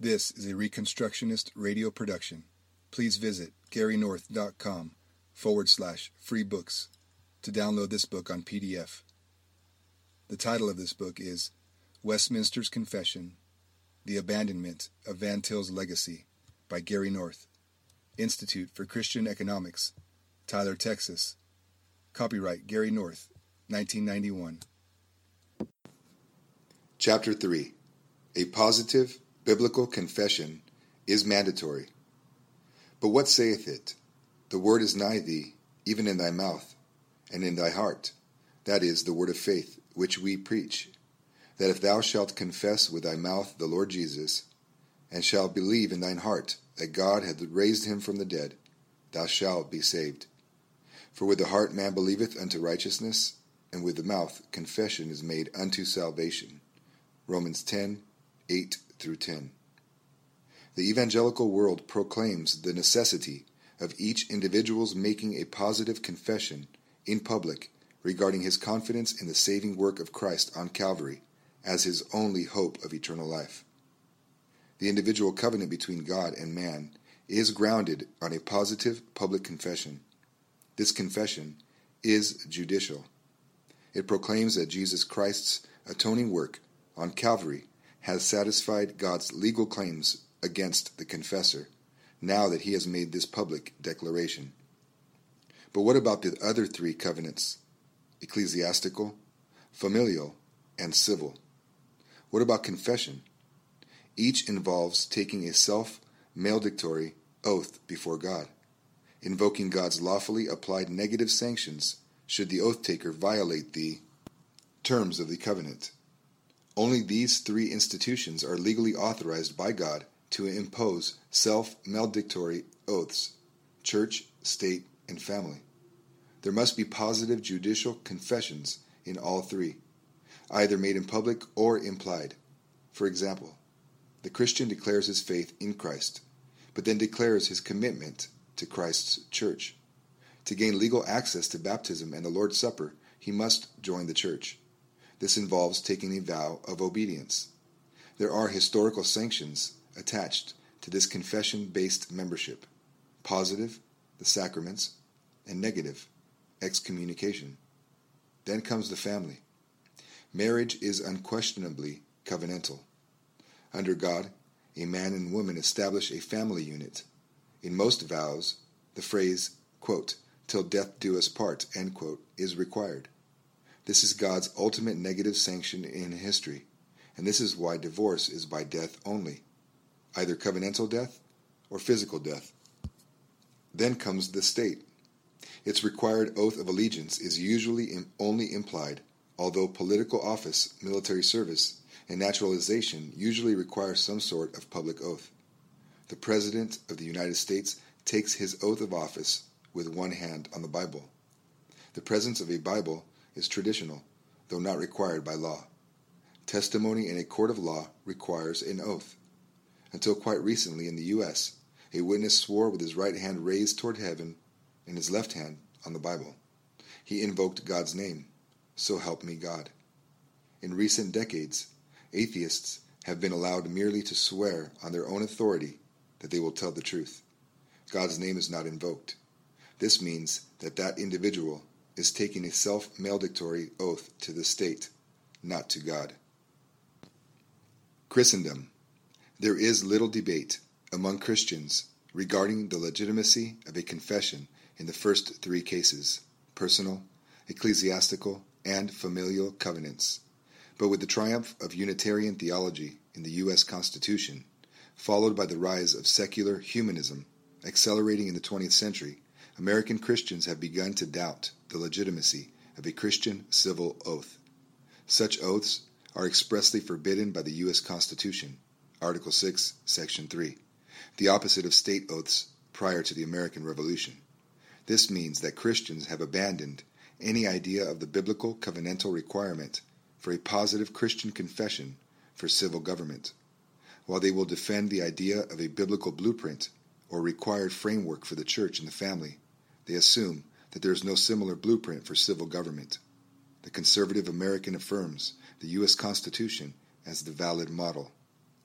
This is a Reconstructionist radio production. Please visit garynorth.com forward slash free books to download this book on PDF. The title of this book is Westminster's Confession The Abandonment of Van Til's Legacy by Gary North, Institute for Christian Economics, Tyler, Texas. Copyright Gary North, 1991. Chapter 3 A Positive Biblical Confession is Mandatory. But what saith it? The word is nigh thee, even in thy mouth, and in thy heart. That is the word of faith, which we preach. That if thou shalt confess with thy mouth the Lord Jesus, and shalt believe in thine heart that God hath raised him from the dead, thou shalt be saved. For with the heart man believeth unto righteousness, and with the mouth confession is made unto salvation. Romans 10 8 through 10. The evangelical world proclaims the necessity of each individual's making a positive confession in public regarding his confidence in the saving work of Christ on Calvary as his only hope of eternal life. The individual covenant between God and man is grounded on a positive public confession. This confession is judicial. It proclaims that Jesus Christ's atoning work on Calvary has satisfied God's legal claims against the confessor, now that he has made this public declaration. But what about the other three covenants ecclesiastical, familial, and civil? What about confession? Each involves taking a self maledictory oath before God, invoking God's lawfully applied negative sanctions should the oath taker violate the terms of the covenant. Only these three institutions are legally authorized by God to impose self maledictory oaths church, state, and family. There must be positive judicial confessions in all three, either made in public or implied. For example, the Christian declares his faith in Christ, but then declares his commitment to Christ's church. To gain legal access to baptism and the Lord's Supper, he must join the church. This involves taking a vow of obedience. There are historical sanctions attached to this confession based membership positive, the sacraments, and negative, excommunication. Then comes the family. Marriage is unquestionably covenantal. Under God, a man and woman establish a family unit. In most vows, the phrase, quote, till death do us part, quote, is required. This is God's ultimate negative sanction in history, and this is why divorce is by death only, either covenantal death or physical death. Then comes the state. Its required oath of allegiance is usually only implied, although political office, military service, and naturalization usually require some sort of public oath. The President of the United States takes his oath of office with one hand on the Bible. The presence of a Bible is traditional, though not required by law. Testimony in a court of law requires an oath. Until quite recently in the U.S., a witness swore with his right hand raised toward heaven and his left hand on the Bible. He invoked God's name, so help me God. In recent decades, atheists have been allowed merely to swear on their own authority that they will tell the truth. God's name is not invoked. This means that that individual is taking a self maledictory oath to the state, not to God. Christendom. There is little debate among Christians regarding the legitimacy of a confession in the first three cases personal, ecclesiastical, and familial covenants. But with the triumph of Unitarian theology in the U.S. Constitution, followed by the rise of secular humanism accelerating in the 20th century, American Christians have begun to doubt the legitimacy of a Christian civil oath. Such oaths are expressly forbidden by the U.S. Constitution, Article 6, Section 3, the opposite of state oaths prior to the American Revolution. This means that Christians have abandoned any idea of the biblical covenantal requirement for a positive Christian confession for civil government, while they will defend the idea of a biblical blueprint or required framework for the church and the family they assume that there is no similar blueprint for civil government. The conservative American affirms the U.S. Constitution as the valid model,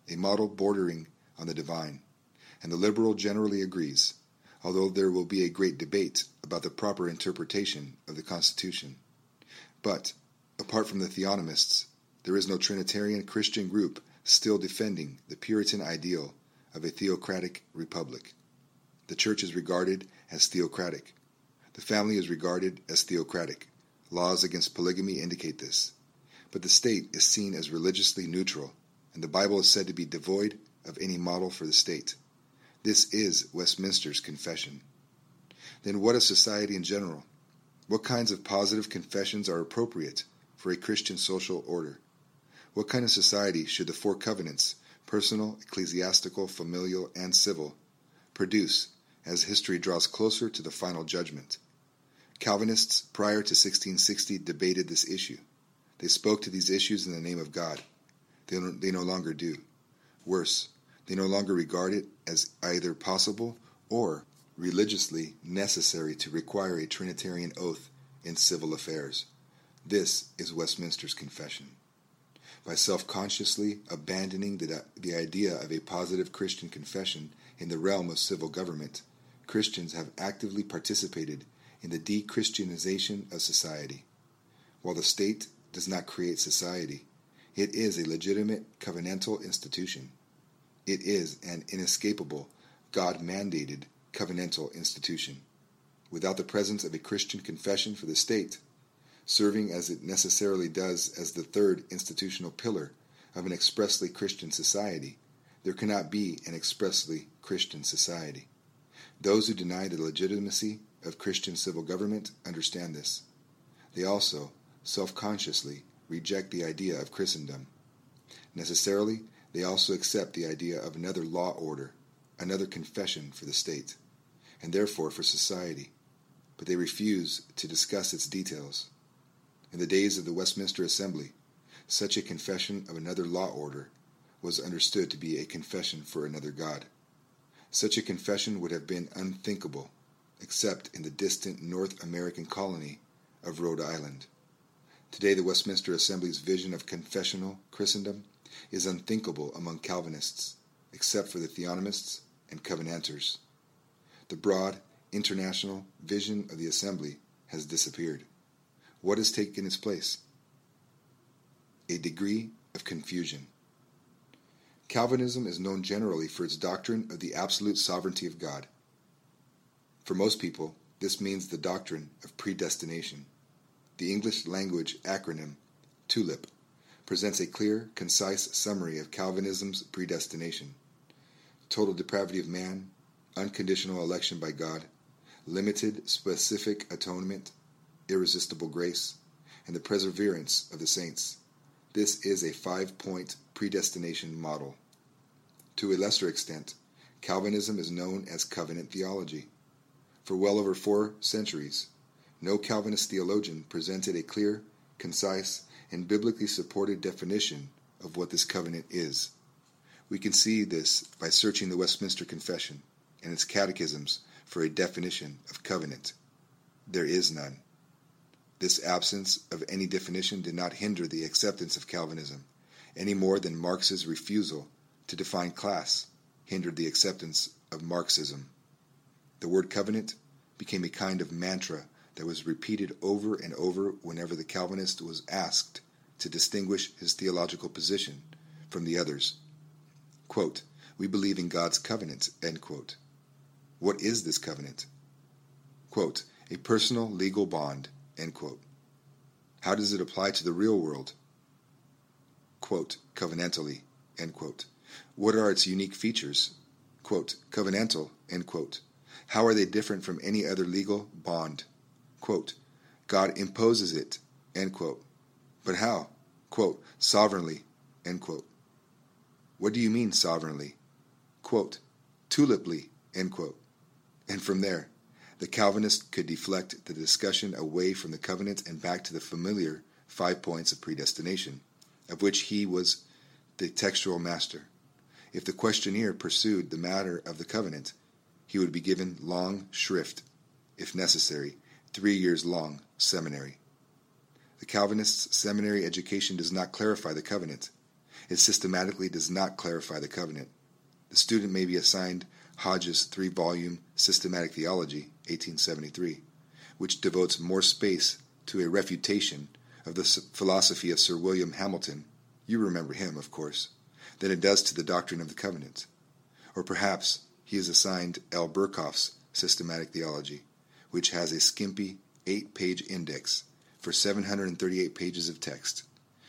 a model bordering on the divine, and the liberal generally agrees, although there will be a great debate about the proper interpretation of the Constitution. But, apart from the theonomists, there is no Trinitarian Christian group still defending the Puritan ideal of a theocratic republic. The church is regarded as theocratic. The family is regarded as theocratic. Laws against polygamy indicate this. But the state is seen as religiously neutral, and the Bible is said to be devoid of any model for the state. This is Westminster's confession. Then what of society in general? What kinds of positive confessions are appropriate for a Christian social order? What kind of society should the four covenants, personal, ecclesiastical, familial, and civil, produce as history draws closer to the final judgment? Calvinists prior to 1660 debated this issue. They spoke to these issues in the name of God. They, they no longer do. Worse, they no longer regard it as either possible or religiously necessary to require a Trinitarian oath in civil affairs. This is Westminster's Confession. By self consciously abandoning the, the idea of a positive Christian confession in the realm of civil government, Christians have actively participated in the de Christianization of society. While the state does not create society, it is a legitimate covenantal institution. It is an inescapable, God mandated covenantal institution. Without the presence of a Christian confession for the state, serving as it necessarily does as the third institutional pillar of an expressly Christian society, there cannot be an expressly Christian society. Those who deny the legitimacy of Christian civil government understand this. They also, self consciously, reject the idea of Christendom. Necessarily, they also accept the idea of another law order, another confession for the state, and therefore for society, but they refuse to discuss its details. In the days of the Westminster Assembly, such a confession of another law order was understood to be a confession for another God. Such a confession would have been unthinkable except in the distant North American colony of Rhode Island. Today, the Westminster Assembly's vision of confessional Christendom is unthinkable among Calvinists, except for the theonomists and Covenanters. The broad, international vision of the Assembly has disappeared. What has taken its place? A degree of confusion. Calvinism is known generally for its doctrine of the absolute sovereignty of God. For most people, this means the doctrine of predestination. The English language acronym TULIP presents a clear, concise summary of Calvinism's predestination. Total depravity of man, unconditional election by God, limited specific atonement, irresistible grace, and the perseverance of the saints. This is a five point predestination model. To a lesser extent, Calvinism is known as covenant theology. For well over four centuries, no Calvinist theologian presented a clear, concise, and biblically supported definition of what this covenant is. We can see this by searching the Westminster Confession and its catechisms for a definition of covenant. There is none. This absence of any definition did not hinder the acceptance of Calvinism, any more than Marx's refusal to define class hindered the acceptance of Marxism. The word covenant became a kind of mantra that was repeated over and over whenever the Calvinist was asked to distinguish his theological position from the others. Quote, we believe in God's covenant. What is this covenant? Quote, a personal legal bond, end quote. How does it apply to the real world? Quote, covenantally, end quote. What are its unique features? Quote, covenantal, end quote. How are they different from any other legal bond? Quote, God imposes it, end quote. But how? Quote, sovereignly, end quote. What do you mean sovereignly? Quote, tuliply, end quote. And from there, the Calvinist could deflect the discussion away from the covenant and back to the familiar five points of predestination, of which he was the textual master. If the questionnaire pursued the matter of the covenant, he would be given long shrift, if necessary, three years long seminary. The Calvinist's seminary education does not clarify the covenant. It systematically does not clarify the covenant. the student may be assigned Hodge's three volume Systematic Theology, 1873, which devotes more space to a refutation of the philosophy of Sir William Hamilton, you remember him, of course, than it does to the doctrine of the covenant. Or perhaps he is assigned L. Berkhof's Systematic Theology, which has a skimpy eight page index for 738 pages of text,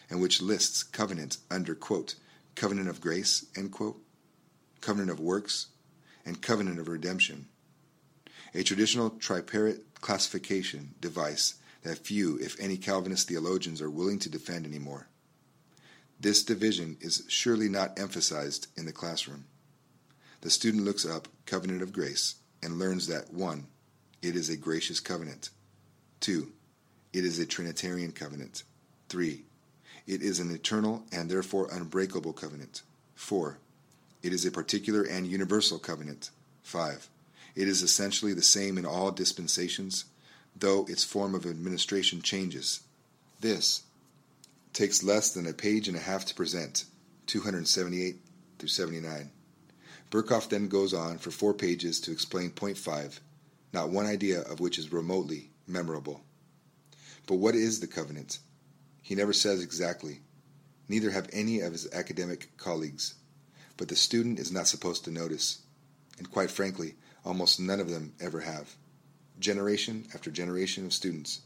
and which lists covenant under, quote, covenant of grace, end quote, covenant of works, and covenant of redemption. A traditional tripartite classification device that few, if any, Calvinist theologians are willing to defend anymore. This division is surely not emphasized in the classroom. The student looks up covenant of grace and learns that 1. It is a gracious covenant. 2. It is a Trinitarian covenant. 3. It is an eternal and therefore unbreakable covenant. 4. It is a particular and universal covenant. 5. It is essentially the same in all dispensations, though its form of administration changes. This takes less than a page and a half to present, 278 through 79. Berkhof then goes on for four pages to explain point 5, not one idea of which is remotely memorable. But what is the covenant? He never says exactly. Neither have any of his academic colleagues. But the student is not supposed to notice. And quite frankly, almost none of them ever have. Generation after generation of students,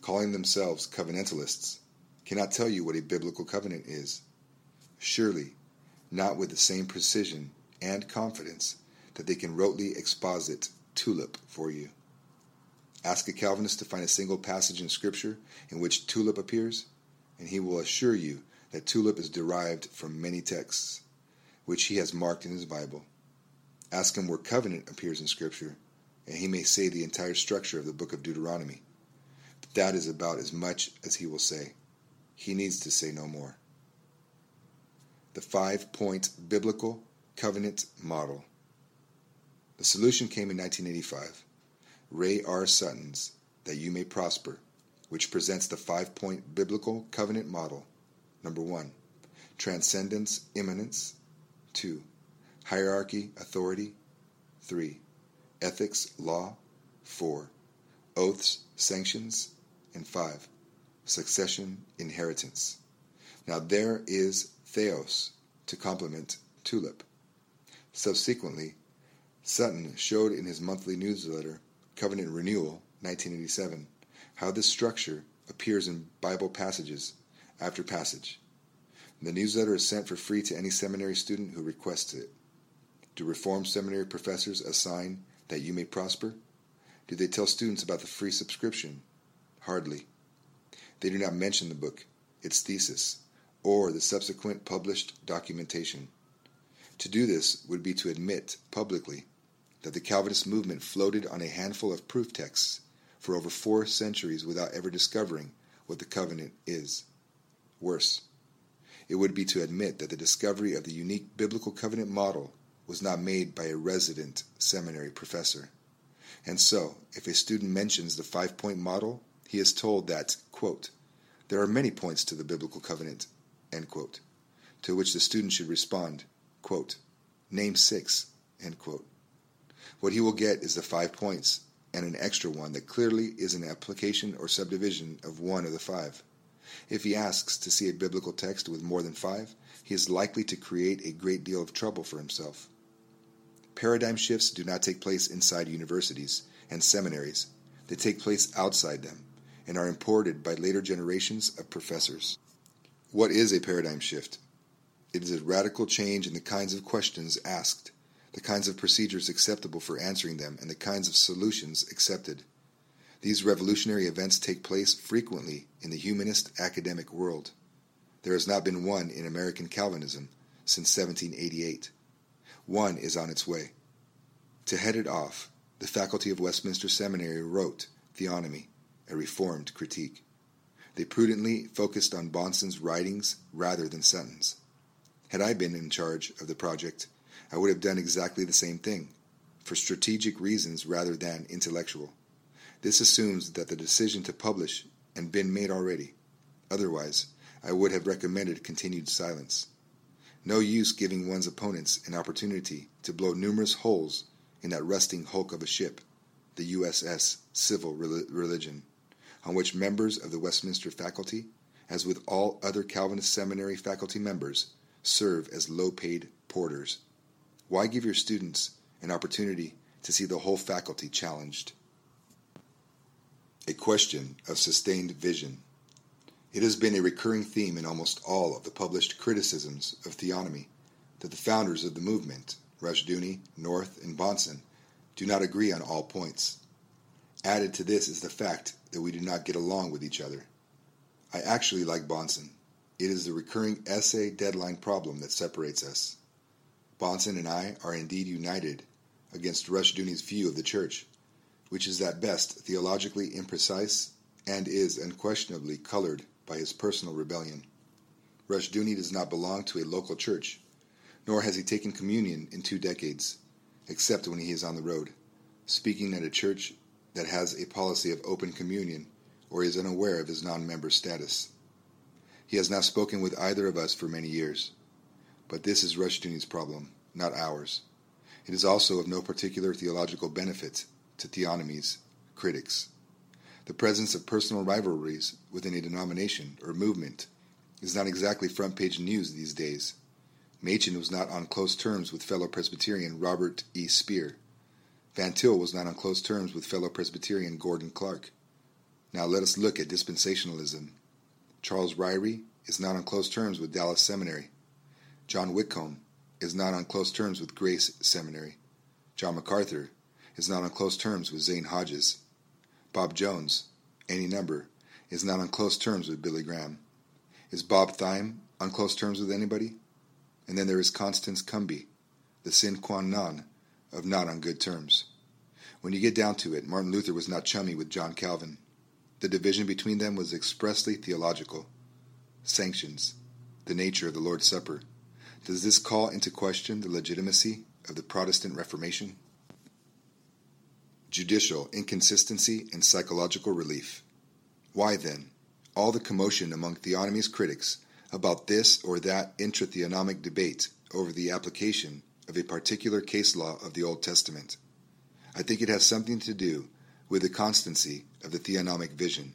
calling themselves covenantalists, cannot tell you what a biblical covenant is. Surely, not with the same precision and confidence that they can rotely exposit tulip for you. Ask a Calvinist to find a single passage in Scripture in which tulip appears, and he will assure you that tulip is derived from many texts, which he has marked in his Bible. Ask him where covenant appears in Scripture, and he may say the entire structure of the book of Deuteronomy. But that is about as much as he will say. He needs to say no more. The five point biblical covenant model. The solution came in 1985. Ray R. Sutton's That You May Prosper, which presents the five point biblical covenant model. Number one, transcendence, immanence. Two, hierarchy, authority. Three, ethics, law. Four, oaths, sanctions. And five, succession, inheritance. Now there is theos to complement tulip. Subsequently, Sutton showed in his monthly newsletter, Covenant Renewal, 1987, how this structure appears in Bible passages after passage. The newsletter is sent for free to any seminary student who requests it. Do Reformed seminary professors assign that you may prosper? Do they tell students about the free subscription? Hardly. They do not mention the book, its thesis, or the subsequent published documentation. To do this would be to admit publicly that the Calvinist movement floated on a handful of proof texts for over four centuries without ever discovering what the covenant is. Worse, it would be to admit that the discovery of the unique biblical covenant model was not made by a resident seminary professor. And so, if a student mentions the five point model, he is told that, quote, there are many points to the biblical covenant, end quote, to which the student should respond, quote, Name six, end quote. What he will get is the five points and an extra one that clearly is an application or subdivision of one of the five. If he asks to see a biblical text with more than five, he is likely to create a great deal of trouble for himself. Paradigm shifts do not take place inside universities and seminaries, they take place outside them and are imported by later generations of professors. What is a paradigm shift? It is a radical change in the kinds of questions asked, the kinds of procedures acceptable for answering them, and the kinds of solutions accepted. These revolutionary events take place frequently in the humanist academic world. There has not been one in American Calvinism since 1788. One is on its way. To head it off, the faculty of Westminster Seminary wrote Theonomy, a reformed critique. They prudently focused on Bahnsen's writings rather than Sutton's. Had I been in charge of the project, I would have done exactly the same thing, for strategic reasons rather than intellectual. This assumes that the decision to publish had been made already. Otherwise, I would have recommended continued silence. No use giving one's opponents an opportunity to blow numerous holes in that rusting hulk of a ship, the USS Civil Religion, on which members of the Westminster faculty, as with all other Calvinist seminary faculty members, serve as low paid porters. Why give your students an opportunity to see the whole faculty challenged? A question of sustained vision. It has been a recurring theme in almost all of the published criticisms of theonomy that the founders of the movement, Rushdoony, North, and Bahnsen, do not agree on all points. Added to this is the fact that we do not get along with each other. I actually like Bahnsen. It is the recurring essay deadline problem that separates us. Bahnsen and I are indeed united against Rushdoony's view of the church, which is at best theologically imprecise and is unquestionably colored by his personal rebellion. Rushdoony does not belong to a local church, nor has he taken communion in two decades, except when he is on the road, speaking at a church that has a policy of open communion or is unaware of his non member status. He has not spoken with either of us for many years. But this is Rushdoony's problem, not ours. It is also of no particular theological benefit to theonomy's critics. The presence of personal rivalries within a denomination or movement is not exactly front page news these days. Machen was not on close terms with fellow Presbyterian Robert E. Speer. Van Til was not on close terms with fellow Presbyterian Gordon Clark. Now let us look at dispensationalism. Charles Ryrie is not on close terms with Dallas Seminary. John Whitcomb is not on close terms with Grace Seminary. John MacArthur is not on close terms with Zane Hodges. Bob Jones, any number, is not on close terms with Billy Graham. Is Bob Thieme on close terms with anybody? And then there is Constance Cumby, the sin qua non of not on good terms. When you get down to it, Martin Luther was not chummy with John Calvin. The division between them was expressly theological. Sanctions, the nature of the Lord's Supper. Does this call into question the legitimacy of the Protestant Reformation? Judicial inconsistency and psychological relief. Why then all the commotion among theonomy's critics about this or that intra-theonomic debate over the application of a particular case law of the Old Testament? I think it has something to do with the constancy of the theonomic vision.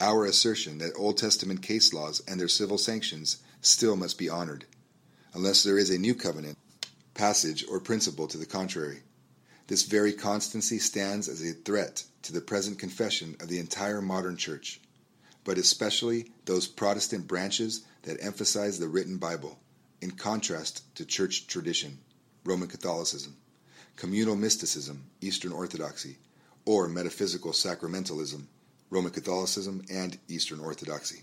Our assertion that Old Testament case laws and their civil sanctions still must be honored, unless there is a new covenant, passage, or principle to the contrary. This very constancy stands as a threat to the present confession of the entire modern church, but especially those Protestant branches that emphasize the written Bible, in contrast to church tradition, Roman Catholicism, communal mysticism, Eastern Orthodoxy, or metaphysical sacramentalism, Roman Catholicism and Eastern Orthodoxy.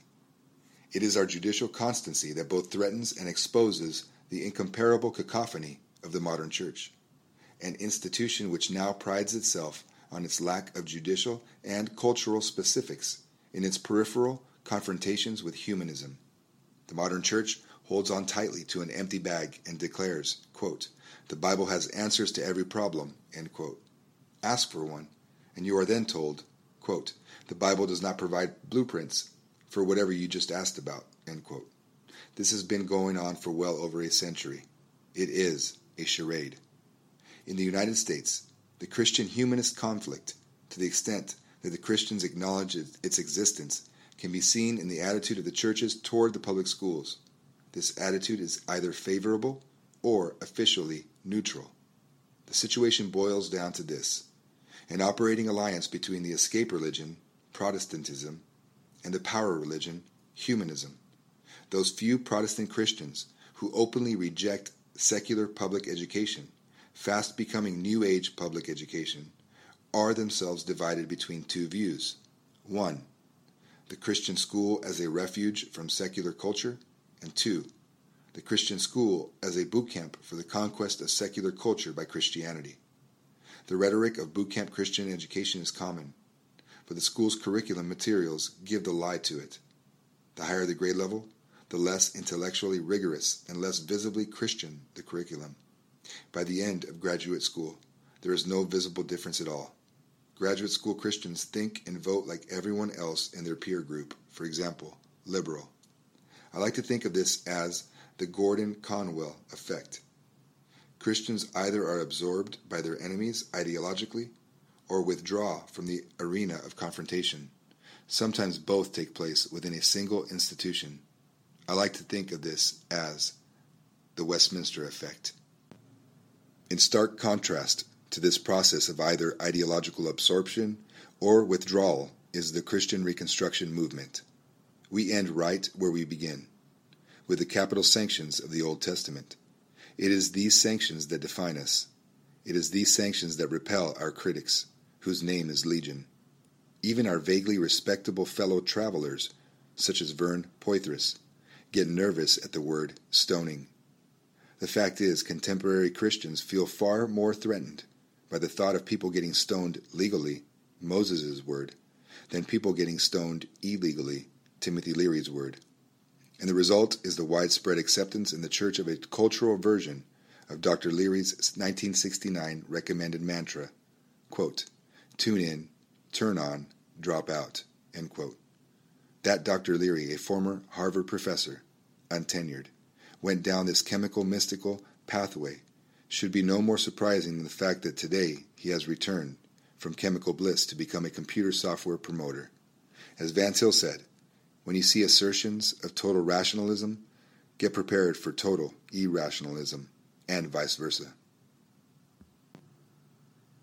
It is our judicial constancy that both threatens and exposes the incomparable cacophony of the modern church an institution which now prides itself on its lack of judicial and cultural specifics in its peripheral confrontations with humanism. The modern church holds on tightly to an empty bag and declares, quote, The Bible has answers to every problem. Ask for one, and you are then told, quote, The Bible does not provide blueprints for whatever you just asked about. This has been going on for well over a century. It is a charade. In the United States, the Christian humanist conflict, to the extent that the Christians acknowledge its existence, can be seen in the attitude of the churches toward the public schools. This attitude is either favorable or officially neutral. The situation boils down to this an operating alliance between the escape religion, Protestantism, and the power religion, humanism. Those few Protestant Christians who openly reject secular public education fast becoming New Age public education, are themselves divided between two views. One, the Christian school as a refuge from secular culture, and two, the Christian school as a boot camp for the conquest of secular culture by Christianity. The rhetoric of boot camp Christian education is common, but the school's curriculum materials give the lie to it. The higher the grade level, the less intellectually rigorous and less visibly Christian the curriculum. By the end of graduate school, there is no visible difference at all. Graduate school Christians think and vote like everyone else in their peer group, for example, liberal. I like to think of this as the Gordon Conwell effect. Christians either are absorbed by their enemies ideologically or withdraw from the arena of confrontation. Sometimes both take place within a single institution. I like to think of this as the Westminster effect. In stark contrast to this process of either ideological absorption or withdrawal is the Christian Reconstruction movement. We end right where we begin, with the capital sanctions of the Old Testament. It is these sanctions that define us. It is these sanctions that repel our critics, whose name is Legion. Even our vaguely respectable fellow travelers, such as Vern Poythress, get nervous at the word stoning. The fact is, contemporary Christians feel far more threatened by the thought of people getting stoned legally, Moses' word, than people getting stoned illegally, Timothy Leary's word. And the result is the widespread acceptance in the church of a cultural version of Dr. Leary's 1969 recommended mantra quote, Tune in, turn on, drop out. That Dr. Leary, a former Harvard professor, untenured, went down this chemical mystical pathway should be no more surprising than the fact that today he has returned from chemical bliss to become a computer software promoter. As Van Til said, when you see assertions of total rationalism, get prepared for total irrationalism, and vice versa.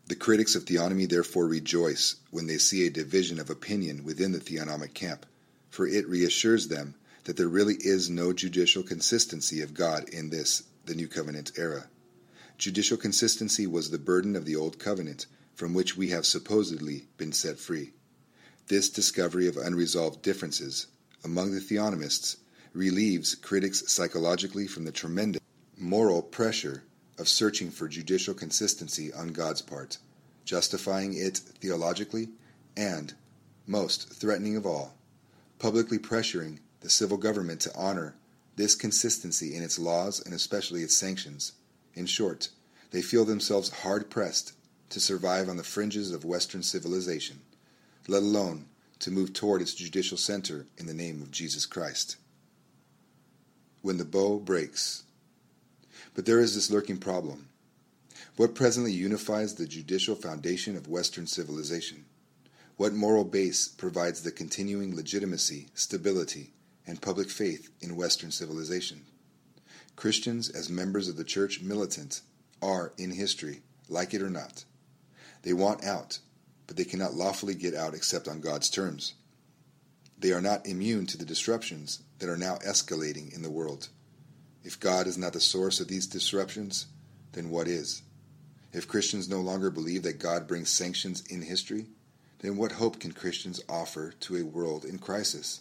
The critics of theonomy therefore rejoice when they see a division of opinion within the theonomic camp, for it reassures them that there really is no judicial consistency of God in this, the New Covenant era. Judicial consistency was the burden of the Old Covenant, from which we have supposedly been set free. This discovery of unresolved differences among the theonomists relieves critics psychologically from the tremendous moral pressure of searching for judicial consistency on God's part, justifying it theologically, and, most threatening of all, publicly pressuring the civil government to honor this consistency in its laws and especially its sanctions. In short, they feel themselves hard pressed to survive on the fringes of Western civilization, let alone to move toward its judicial center in the name of Jesus Christ. When the bough breaks, but there is this lurking problem. What presently unifies the judicial foundation of Western civilization? What moral base provides the continuing legitimacy, stability, and public faith in Western civilization? Christians, as members of the church militant, are, in history, like it or not. They want out, but they cannot lawfully get out except on God's terms. They are not immune to the disruptions that are now escalating in the world. If God is not the source of these disruptions, then what is? If Christians no longer believe that God brings sanctions in history, then what hope can Christians offer to a world in crisis?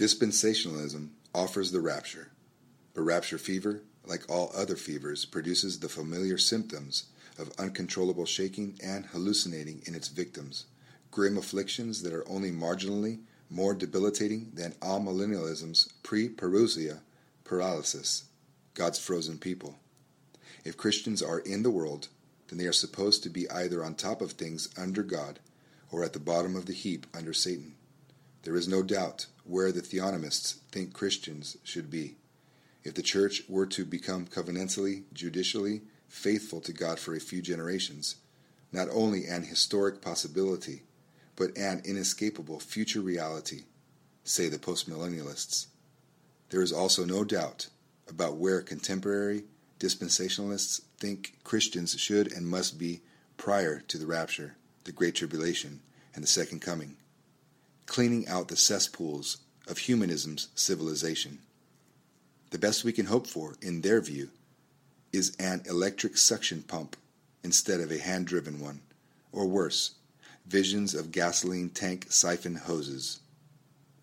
Dispensationalism offers the rapture, but rapture fever, like all other fevers, produces the familiar symptoms of uncontrollable shaking and hallucinating in its victims, grim afflictions that are only marginally more debilitating than amillennialism's pre-parousia paralysis, God's frozen people. If Christians are in the world, then they are supposed to be either on top of things under God or at the bottom of the heap under Satan. There is no doubt where the theonomists think Christians should be. If the church were to become covenantally, judicially faithful to God for a few generations, not only an historic possibility, but an inescapable future reality, say the postmillennialists. There is also no doubt about where contemporary dispensationalists think Christians should and must be prior to the rapture, the Great Tribulation, and the Second Coming, cleaning out the cesspools of humanism's civilization. The best we can hope for, in their view, is an electric suction pump instead of a hand driven one, or worse, visions of gasoline tank siphon hoses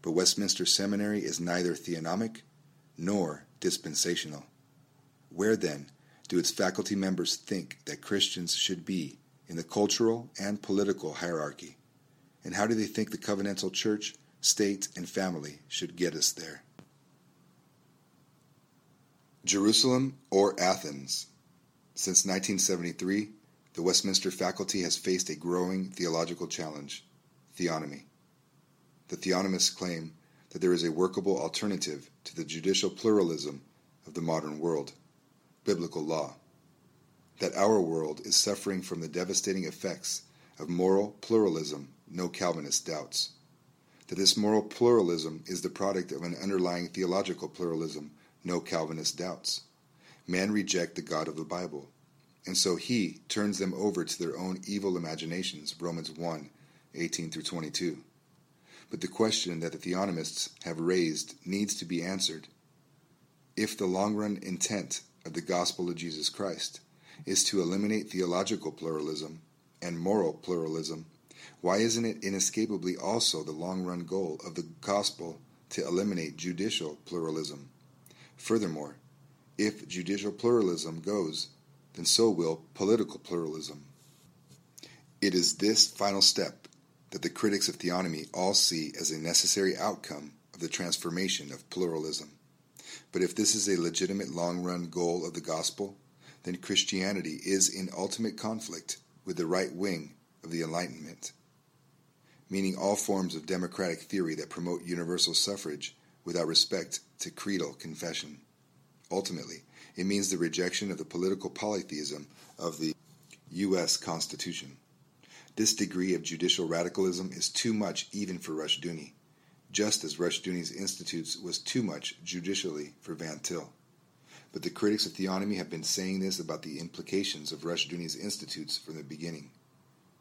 but Westminster Seminary is neither theonomic nor dispensational. Where, then, do its faculty members think that Christians should be in the cultural and political hierarchy? And how do they think the covenantal church, state, and family should get us there? Jerusalem or Athens? Since 1973, the Westminster faculty has faced a growing theological challenge theonomy. The theonomists claim that there is a workable alternative to the judicial pluralism of the modern world biblical law. That our world is suffering from the devastating effects of moral pluralism, no Calvinist doubts. That this moral pluralism is the product of an underlying theological pluralism, no Calvinist doubts. Men reject the God of the Bible, and so he turns them over to their own evil imaginations, Romans 1 18 through 22. But the question that the theonomists have raised needs to be answered. If the long run intent of the gospel of Jesus Christ is to eliminate theological pluralism and moral pluralism, why isn't it inescapably also the long run goal of the gospel to eliminate judicial pluralism? Furthermore, if judicial pluralism goes, then so will political pluralism. It is this final step that the critics of theonomy all see as a necessary outcome of the transformation of pluralism. But if this is a legitimate long run goal of the gospel, then Christianity is in ultimate conflict with the right wing of the Enlightenment, meaning all forms of democratic theory that promote universal suffrage without respect to creedal confession. Ultimately, it means the rejection of the political polytheism of the U.S. Constitution. This degree of judicial radicalism is too much even for Rushdoony just as Rushdoony's Institutes was too much judicially for Van Til. But the critics of theonomy have been saying this about the implications of Rushdoony's Institutes from the beginning.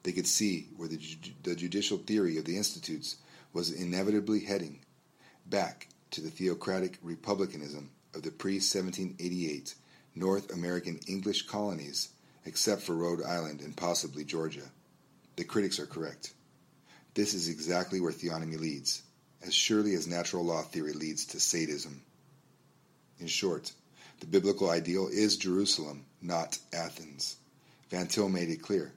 They could see where the, the judicial theory of the Institutes was inevitably heading back to the theocratic republicanism of the pre 1788 North American English colonies, except for Rhode Island and possibly Georgia. The critics are correct. This is exactly where theonomy leads as surely as natural law theory leads to sadism. In short, the biblical ideal is Jerusalem, not Athens. Van Til made it clear,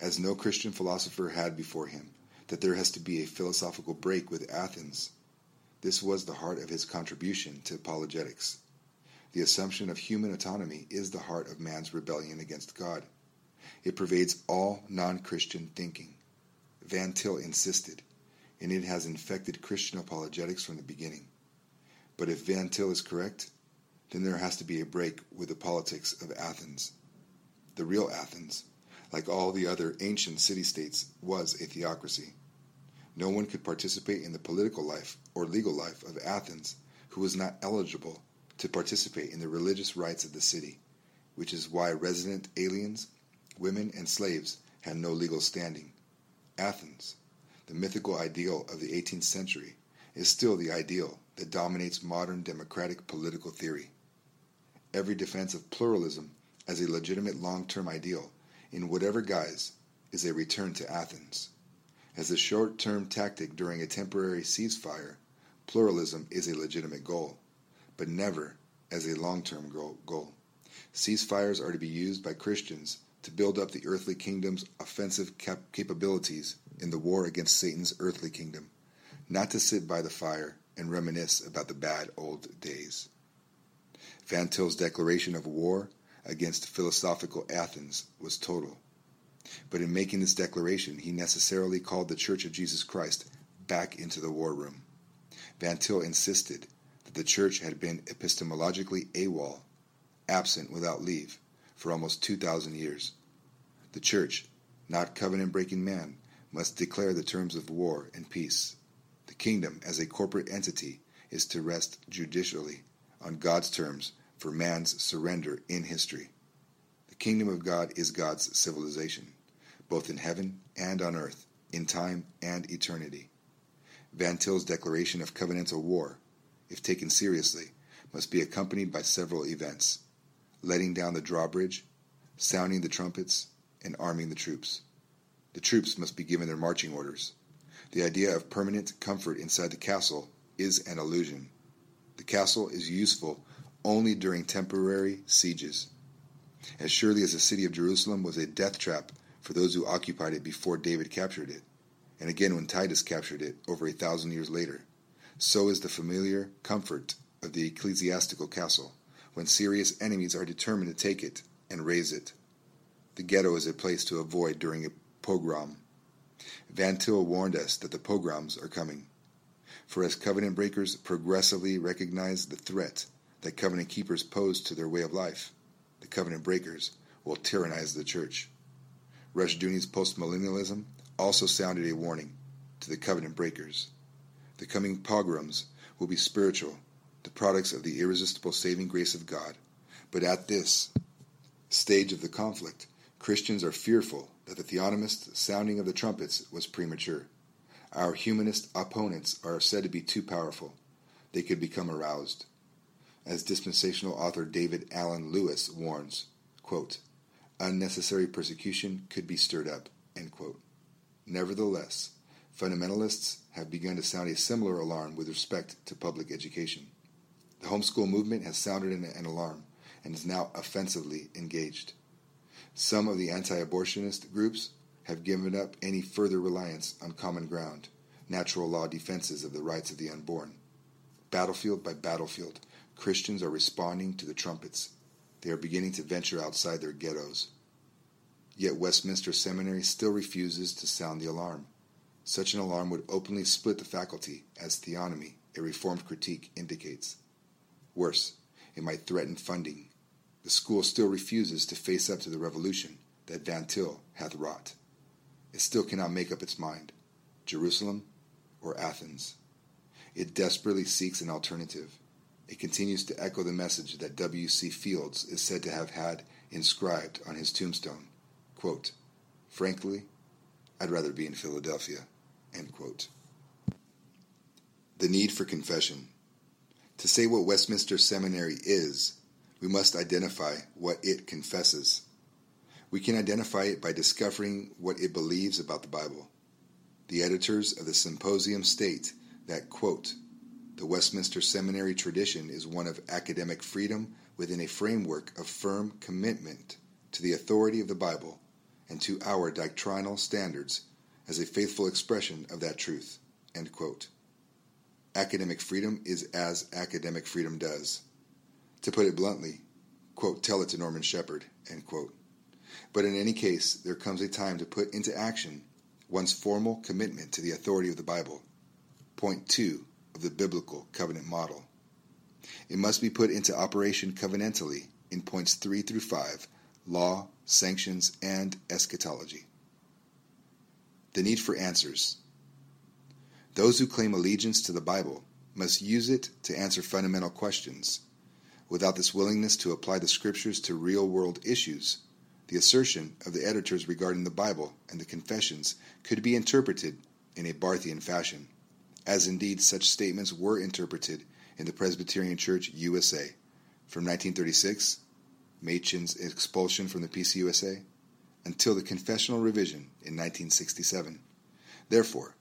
as no Christian philosopher had before him, that there has to be a philosophical break with Athens. This was the heart of his contribution to apologetics. The assumption of human autonomy is the heart of man's rebellion against God. It pervades all non Christian thinking. Van Til insisted and it has infected Christian apologetics from the beginning. But if Van Til is correct, then there has to be a break with the politics of Athens. The real Athens, like all the other ancient city states, was a theocracy. No one could participate in the political life or legal life of Athens who was not eligible to participate in the religious rites of the city, which is why resident aliens, women, and slaves had no legal standing. Athens, the mythical ideal of the 18th century, is still the ideal that dominates modern democratic political theory. Every defense of pluralism as a legitimate long term ideal, in whatever guise, is a return to Athens. As a short term tactic during a temporary ceasefire, pluralism is a legitimate goal, but never as a long term goal. Ceasefires are to be used by Christians to build up the earthly kingdom's offensive cap- capabilities in the war against Satan's earthly kingdom, not to sit by the fire and reminisce about the bad old days. Van Til's declaration of war against philosophical Athens was total. But in making this declaration, he necessarily called the Church of Jesus Christ back into the war room. Van Til insisted that the Church had been epistemologically AWOL, absent without leave, for almost 2,000 years. The Church, not covenant breaking man, must declare the terms of war and peace. The kingdom, as a corporate entity, is to rest judicially on God's terms for man's surrender in history. The kingdom of God is God's civilization, both in heaven and on earth, in time and eternity. Van Til's declaration of covenantal war, if taken seriously, must be accompanied by several events letting down the drawbridge, sounding the trumpets, and arming the troops. The troops must be given their marching orders. The idea of permanent comfort inside the castle is an illusion. The castle is useful only during temporary sieges. As surely as the city of Jerusalem was a death trap for those who occupied it before David captured it, and again when Titus captured it over a thousand years later, so is the familiar comfort of the ecclesiastical castle when serious enemies are determined to take it and raze it. The ghetto is a place to avoid during a pogrom. Van Til warned us that the pogroms are coming. For as covenant breakers progressively recognize the threat that covenant keepers pose to their way of life, the covenant breakers will tyrannize the church. Rushdoony's postmillennialism also sounded a warning to the covenant breakers. The coming pogroms will be spiritual, the products of the irresistible saving grace of God. But at this stage of the conflict, Christians are fearful that the theonomist sounding of the trumpets was premature. Our humanist opponents are said to be too powerful. They could become aroused. As dispensational author David Allen Lewis warns, quote, unnecessary persecution could be stirred up. Nevertheless, fundamentalists have begun to sound a similar alarm with respect to public education. The homeschool movement has sounded an alarm and is now offensively engaged. Some of the anti abortionist groups have given up any further reliance on common ground, natural law defenses of the rights of the unborn. Battlefield by battlefield, Christians are responding to the trumpets. They are beginning to venture outside their ghettos. Yet Westminster Seminary still refuses to sound the alarm. Such an alarm would openly split the faculty, as theonomy, a reformed critique, indicates. Worse, it might threaten funding. The school still refuses to face up to the revolution that Van Til hath wrought. It still cannot make up its mind Jerusalem or Athens. It desperately seeks an alternative. It continues to echo the message that W.C. Fields is said to have had inscribed on his tombstone quote, Frankly, I'd rather be in Philadelphia. The need for confession. To say what Westminster Seminary is, we must identify what it confesses. We can identify it by discovering what it believes about the Bible. The editors of the symposium state that, quote, the Westminster Seminary tradition is one of academic freedom within a framework of firm commitment to the authority of the Bible and to our doctrinal standards as a faithful expression of that truth. Academic freedom is as academic freedom does. To put it bluntly, quote, tell it to Norman Shepherd, But in any case, there comes a time to put into action one's formal commitment to the authority of the Bible. Point two of the biblical covenant model. It must be put into operation covenantally in points three through five law, sanctions, and eschatology. The need for answers. Those who claim allegiance to the Bible must use it to answer fundamental questions. Without this willingness to apply the scriptures to real world issues, the assertion of the editors regarding the Bible and the confessions could be interpreted in a Barthian fashion, as indeed such statements were interpreted in the Presbyterian Church USA from 1936 Machen's expulsion from the PCUSA, until the confessional revision in 1967. Therefore,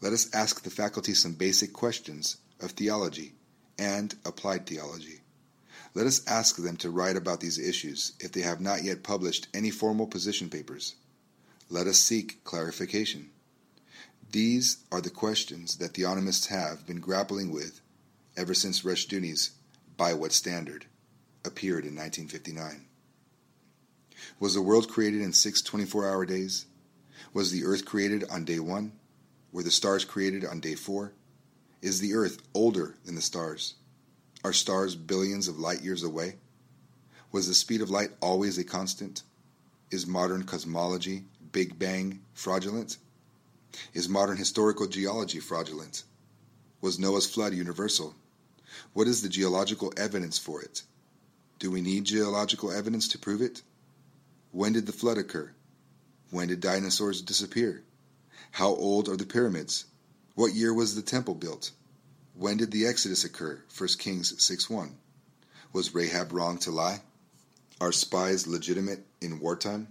let us ask the faculty some basic questions of theology and applied theology. Let us ask them to write about these issues if they have not yet published any formal position papers. Let us seek clarification. These are the questions that theonomists have been grappling with ever since Rushdoony's By What Standard? appeared in 1959. Was the world created in six 24 hour days? Was the earth created on day one? Were the stars created on day four? Is the earth older than the stars? Are stars billions of light years away? Was the speed of light always a constant? Is modern cosmology, Big Bang, fraudulent? Is modern historical geology fraudulent? Was Noah's flood universal? What is the geological evidence for it? Do we need geological evidence to prove it? When did the flood occur? When did dinosaurs disappear? How old are the pyramids? What year was the temple built? When did the Exodus occur? 1 Kings 6:1. Was Rahab wrong to lie? Are spies legitimate in wartime?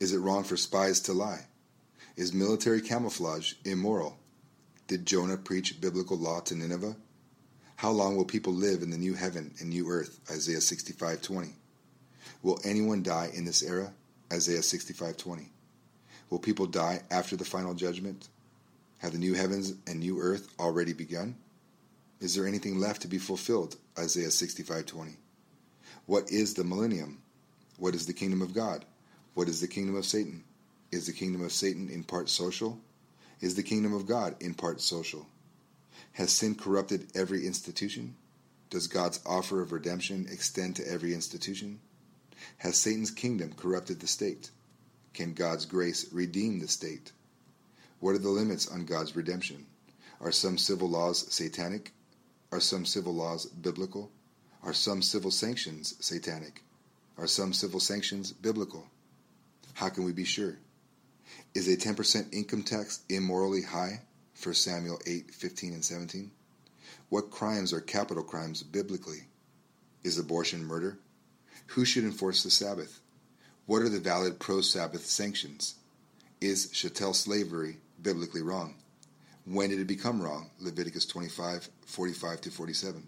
Is it wrong for spies to lie? Is military camouflage immoral? Did Jonah preach biblical law to Nineveh? How long will people live in the new heaven and new earth? Isaiah 65:20. Will anyone die in this era? Isaiah 65:20. Will people die after the final judgment? Have the new heavens and new earth already begun? Is there anything left to be fulfilled? Isaiah 65:20. What is the millennium? What is the kingdom of God? What is the kingdom of Satan? Is the kingdom of Satan in part social? Is the kingdom of God in part social? Has sin corrupted every institution? Does God's offer of redemption extend to every institution? Has Satan's kingdom corrupted the state? Can God's grace redeem the state? What are the limits on God's redemption? Are some civil laws satanic? Are some civil laws biblical? Are some civil sanctions satanic? Are some civil sanctions biblical? How can we be sure? Is a 10% income tax immorally high? 1 Samuel 8, 15 and 17. What crimes are capital crimes biblically? Is abortion murder? Who should enforce the Sabbath? What are the valid pro Sabbath sanctions? Is chattel slavery biblically wrong? When did it become wrong? Leviticus 25, 45 to 47.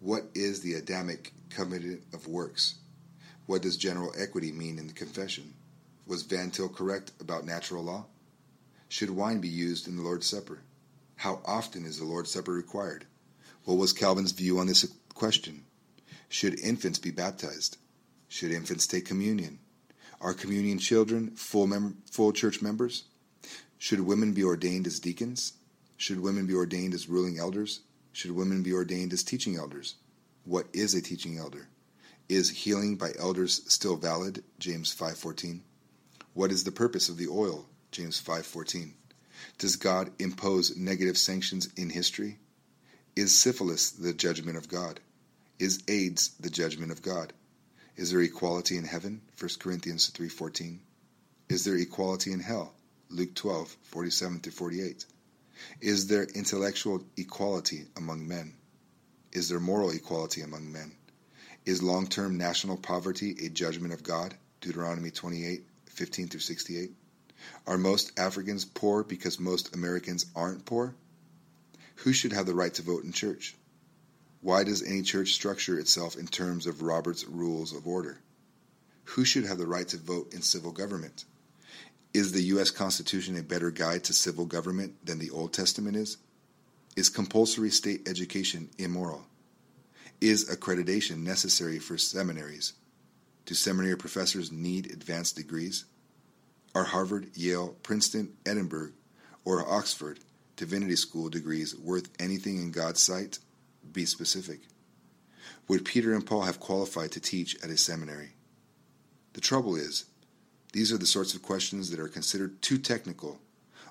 What is the Adamic covenant of works? What does general equity mean in the confession? Was Van Til correct about natural law? Should wine be used in the Lord's Supper? How often is the Lord's Supper required? What was Calvin's view on this question? Should infants be baptized? Should infants take communion? Are communion children full, mem- full church members? Should women be ordained as deacons? Should women be ordained as ruling elders? Should women be ordained as teaching elders? What is a teaching elder? Is healing by elders still valid? James 5:14. What is the purpose of the oil? James 5:14. Does God impose negative sanctions in history? Is syphilis the judgment of God? Is AIDS the judgment of God? Is there equality in heaven? 1 Corinthians 3:14. Is there equality in hell? Luke 12:47 to 48. Is there intellectual equality among men? Is there moral equality among men? Is long-term national poverty a judgment of God? Deuteronomy 28:15 through 68. Are most Africans poor because most Americans aren't poor? Who should have the right to vote in church? Why does any church structure itself in terms of Robert's Rules of Order? Who should have the right to vote in civil government? Is the U.S. Constitution a better guide to civil government than the Old Testament is? Is compulsory state education immoral? Is accreditation necessary for seminaries? Do seminary professors need advanced degrees? Are Harvard, Yale, Princeton, Edinburgh, or Oxford divinity school degrees worth anything in God's sight? Be specific. Would Peter and Paul have qualified to teach at a seminary? The trouble is, these are the sorts of questions that are considered too technical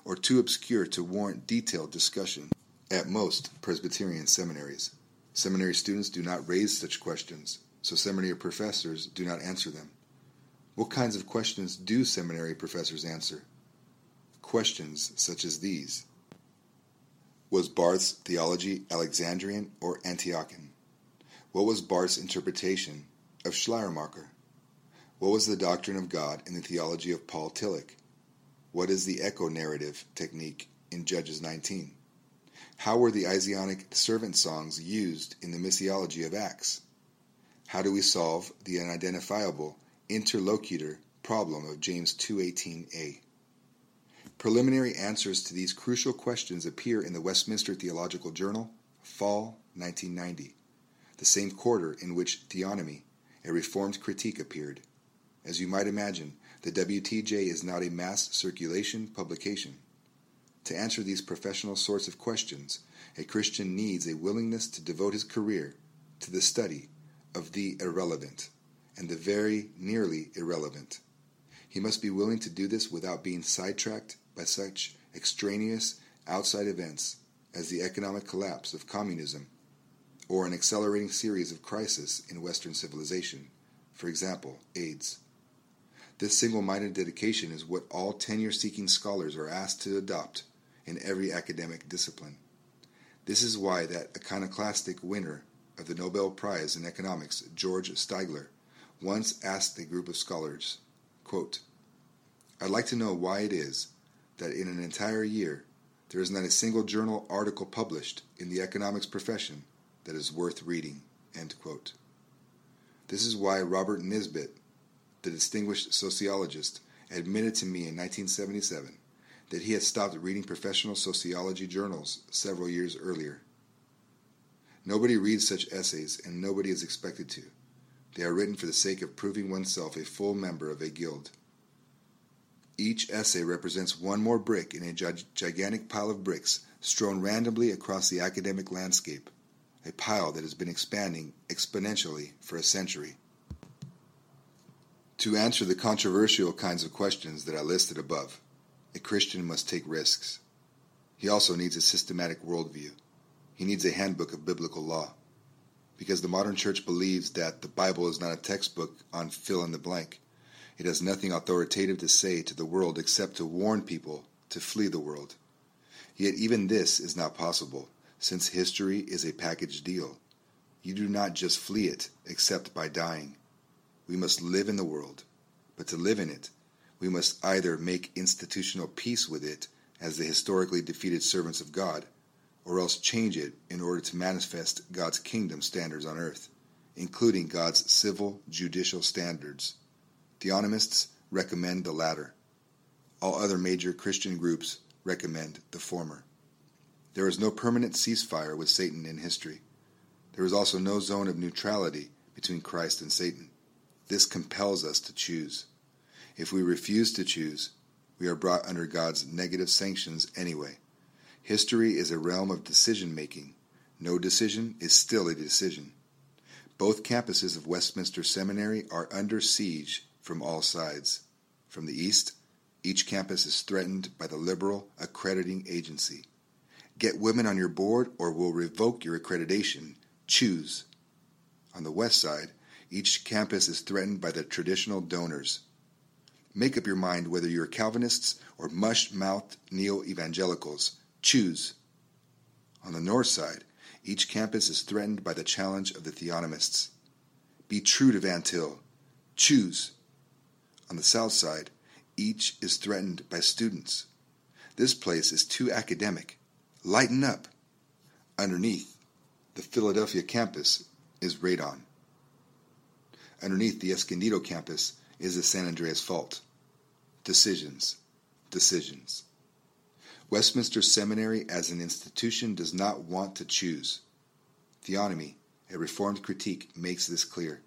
or too obscure to warrant detailed discussion at most Presbyterian seminaries. Seminary students do not raise such questions, so seminary professors do not answer them. What kinds of questions do seminary professors answer? Questions such as these Was Barth's theology Alexandrian or Antiochian? What was Barth's interpretation of Schleiermacher? What was the doctrine of God in the theology of Paul Tillich? What is the echo narrative technique in Judges 19? How were the Isaianic servant songs used in the missiology of Acts? How do we solve the unidentifiable interlocutor problem of James 2:18a? Preliminary answers to these crucial questions appear in the Westminster Theological Journal, fall 1990, the same quarter in which Theonomy, a reformed critique appeared. As you might imagine, the WTJ is not a mass circulation publication. To answer these professional sorts of questions, a Christian needs a willingness to devote his career to the study of the irrelevant and the very nearly irrelevant. He must be willing to do this without being sidetracked by such extraneous outside events as the economic collapse of communism or an accelerating series of crises in Western civilization, for example, AIDS. This single minded dedication is what all tenure seeking scholars are asked to adopt in every academic discipline. This is why that iconoclastic winner of the Nobel Prize in Economics, George Stigler, once asked a group of scholars, quote, I'd like to know why it is that in an entire year there is not a single journal article published in the economics profession that is worth reading. This is why Robert Nisbet the distinguished sociologist, admitted to me in 1977 that he had stopped reading professional sociology journals several years earlier. Nobody reads such essays, and nobody is expected to. They are written for the sake of proving oneself a full member of a guild. Each essay represents one more brick in a gigantic pile of bricks strewn randomly across the academic landscape, a pile that has been expanding exponentially for a century. To answer the controversial kinds of questions that I listed above, a Christian must take risks. He also needs a systematic worldview. He needs a handbook of biblical law. Because the modern church believes that the Bible is not a textbook on fill in the blank. It has nothing authoritative to say to the world except to warn people to flee the world. Yet even this is not possible, since history is a package deal. You do not just flee it, except by dying. We must live in the world, but to live in it, we must either make institutional peace with it as the historically defeated servants of God, or else change it in order to manifest God's kingdom standards on earth, including God's civil judicial standards. Theonomists recommend the latter. All other major Christian groups recommend the former. There is no permanent ceasefire with Satan in history. There is also no zone of neutrality between Christ and Satan. This compels us to choose. If we refuse to choose, we are brought under God's negative sanctions anyway. History is a realm of decision making. No decision is still a decision. Both campuses of Westminster Seminary are under siege from all sides. From the east, each campus is threatened by the liberal accrediting agency. Get women on your board or we'll revoke your accreditation. Choose. On the west side, each campus is threatened by the traditional donors. Make up your mind whether you're Calvinists or mush mouthed neo evangelicals. Choose. On the north side, each campus is threatened by the challenge of the theonomists. Be true to Van Til. Choose. On the south side, each is threatened by students. This place is too academic. Lighten up. Underneath, the Philadelphia campus is radon. Underneath the Escondido campus is the San Andreas Fault. Decisions, decisions. Westminster Seminary as an institution does not want to choose. Theonomy, a reformed critique, makes this clear.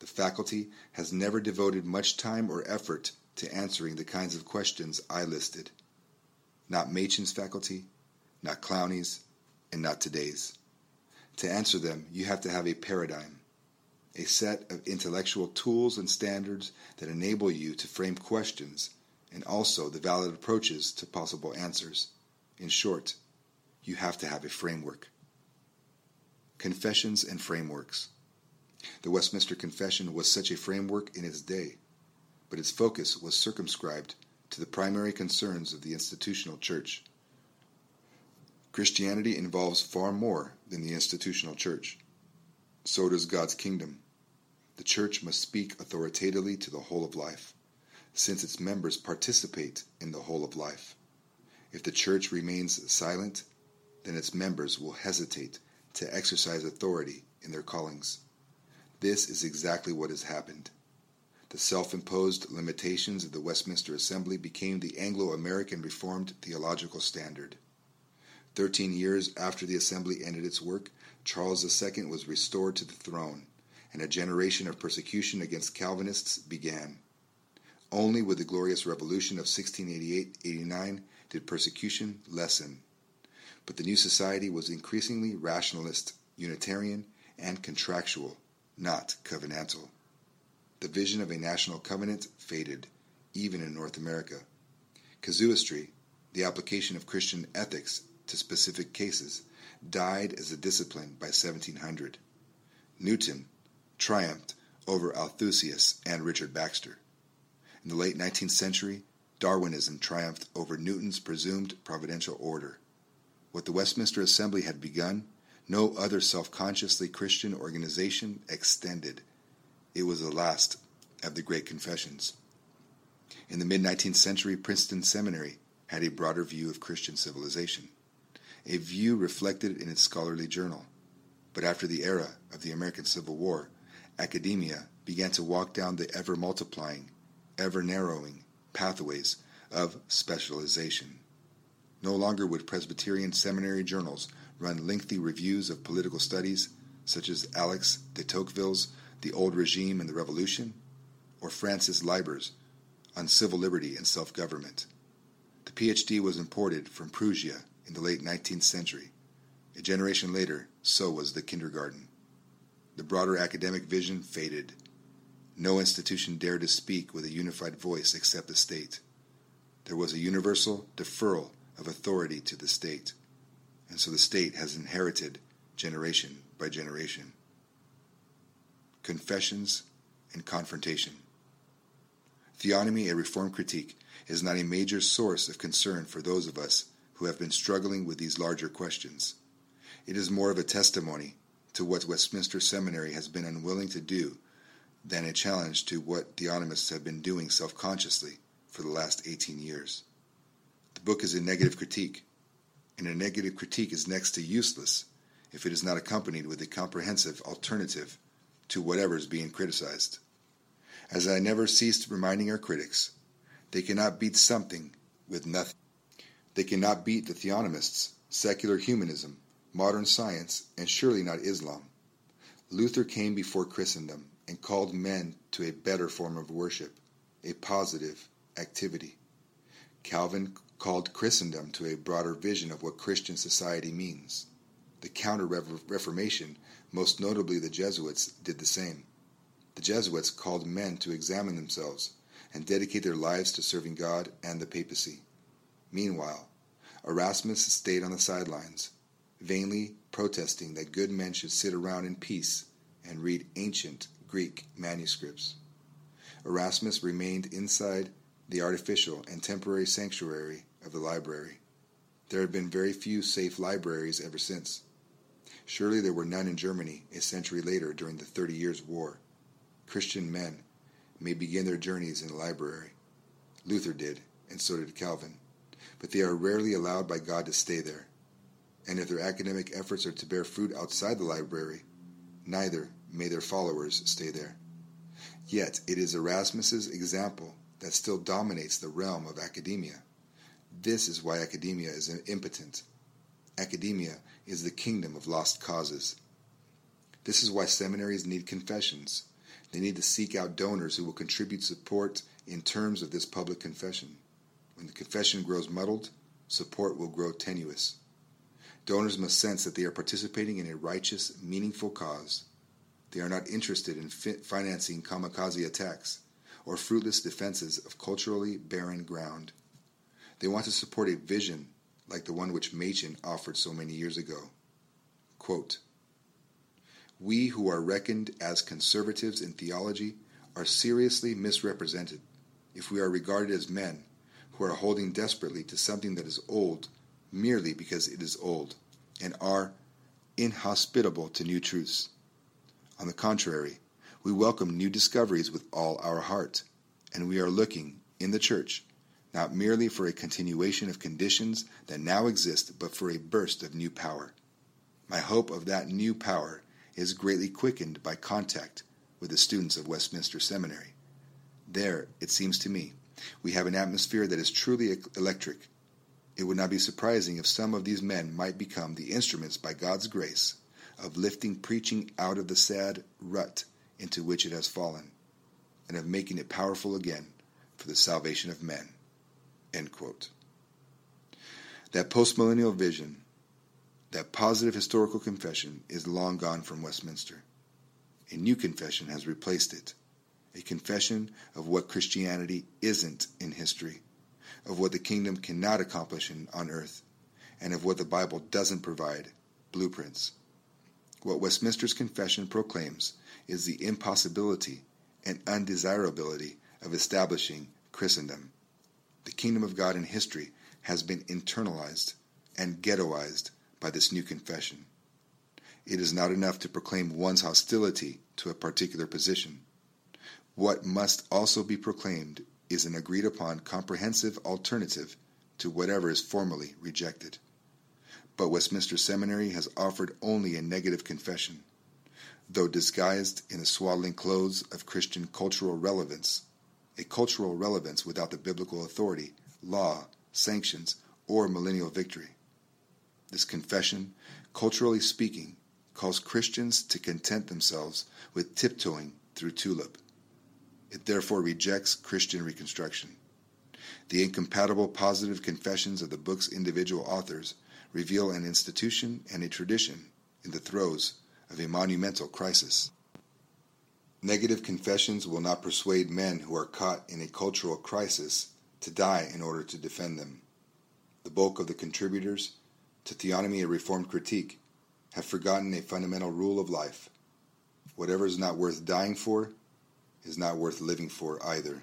The faculty has never devoted much time or effort to answering the kinds of questions I listed. Not Machen's faculty, not Clowney's, and not today's. To answer them, you have to have a paradigm, a set of intellectual tools and standards that enable you to frame questions and also the valid approaches to possible answers. In short, you have to have a framework. Confessions and frameworks. The Westminster Confession was such a framework in its day, but its focus was circumscribed to the primary concerns of the institutional church. Christianity involves far more than the institutional church. So does God's kingdom. The church must speak authoritatively to the whole of life, since its members participate in the whole of life. If the church remains silent, then its members will hesitate to exercise authority in their callings. This is exactly what has happened. The self imposed limitations of the Westminster Assembly became the Anglo American Reformed theological standard. Thirteen years after the Assembly ended its work, Charles II was restored to the throne, and a generation of persecution against Calvinists began. Only with the glorious revolution of 1688 89 did persecution lessen. But the new society was increasingly rationalist, Unitarian, and contractual not covenantal. The vision of a national covenant faded, even in North America. Casuistry, the application of Christian ethics to specific cases, died as a discipline by 1700. Newton triumphed over Althusius and Richard Baxter. In the late 19th century, Darwinism triumphed over Newton's presumed providential order. What the Westminster Assembly had begun no other self consciously Christian organization extended. It was the last of the Great Confessions. In the mid 19th century, Princeton Seminary had a broader view of Christian civilization, a view reflected in its scholarly journal. But after the era of the American Civil War, academia began to walk down the ever multiplying, ever narrowing pathways of specialization. No longer would Presbyterian seminary journals run lengthy reviews of political studies, such as Alexis de Tocqueville's The Old Regime and the Revolution, or Francis Lieber's on civil liberty and self government. The PhD was imported from Prussia in the late 19th century. A generation later, so was the kindergarten. The broader academic vision faded. No institution dared to speak with a unified voice except the state. There was a universal deferral of authority to the state, and so the state has inherited generation by generation. Confessions and confrontation. Theonomy, a reform critique, is not a major source of concern for those of us who have been struggling with these larger questions. It is more of a testimony to what Westminster Seminary has been unwilling to do than a challenge to what theonomists have been doing self consciously for the last 18 years. The book is a negative critique, and a negative critique is next to useless if it is not accompanied with a comprehensive alternative to whatever is being criticized. As I never ceased reminding our critics, they cannot beat something with nothing. They cannot beat the theonomists, secular humanism, modern science, and surely not Islam. Luther came before Christendom and called men to a better form of worship, a positive activity. Calvin called Christendom to a broader vision of what Christian society means. The Counter Reformation, most notably the Jesuits, did the same. The Jesuits called men to examine themselves and dedicate their lives to serving God and the papacy. Meanwhile, Erasmus stayed on the sidelines, vainly protesting that good men should sit around in peace and read ancient Greek manuscripts. Erasmus remained inside the artificial and temporary sanctuary of the library. There had been very few safe libraries ever since. Surely there were none in Germany a century later during the Thirty Years' War. Christian men may begin their journeys in the library. Luther did, and so did Calvin. But they are rarely allowed by God to stay there. And if their academic efforts are to bear fruit outside the library, neither may their followers stay there. Yet it is Erasmus's example that still dominates the realm of academia. This is why academia is impotent. Academia is the kingdom of lost causes. This is why seminaries need confessions. They need to seek out donors who will contribute support in terms of this public confession. When the confession grows muddled, support will grow tenuous. Donors must sense that they are participating in a righteous, meaningful cause they are not interested in fi- financing kamikaze attacks or fruitless defenses of culturally barren ground. They want to support a vision like the one which Machen offered so many years ago. Quote, we who are reckoned as conservatives in theology are seriously misrepresented if we are regarded as men who are holding desperately to something that is old merely because it is old and are inhospitable to new truths. On the contrary, we welcome new discoveries with all our heart, and we are looking, in the church, not merely for a continuation of conditions that now exist, but for a burst of new power. My hope of that new power is greatly quickened by contact with the students of Westminster Seminary. There, it seems to me, we have an atmosphere that is truly electric. It would not be surprising if some of these men might become the instruments by God's grace of lifting preaching out of the sad rut into which it has fallen, and of making it powerful again for the salvation of men. That postmillennial vision, that positive historical confession, is long gone from Westminster. A new confession has replaced it. A confession of what Christianity isn't in history, of what the kingdom cannot accomplish in, on earth, and of what the Bible doesn't provide blueprints. What Westminster's Confession proclaims is the impossibility and undesirability of establishing Christendom. The kingdom of God in history has been internalized and ghettoized by this new confession. It is not enough to proclaim one's hostility to a particular position. What must also be proclaimed is an agreed upon comprehensive alternative to whatever is formally rejected but Westminster Seminary has offered only a negative confession, though disguised in the swaddling clothes of Christian cultural relevance, a cultural relevance without the biblical authority, law, sanctions, or millennial victory. This confession, culturally speaking, calls Christians to content themselves with tiptoeing through tulip. It therefore rejects Christian Reconstruction. The incompatible positive confessions of the book's individual authors reveal an institution and a tradition in the throes of a monumental crisis. Negative confessions will not persuade men who are caught in a cultural crisis to die in order to defend them. The bulk of the contributors to Theonomy, a Reformed Critique, have forgotten a fundamental rule of life. Whatever is not worth dying for is not worth living for either.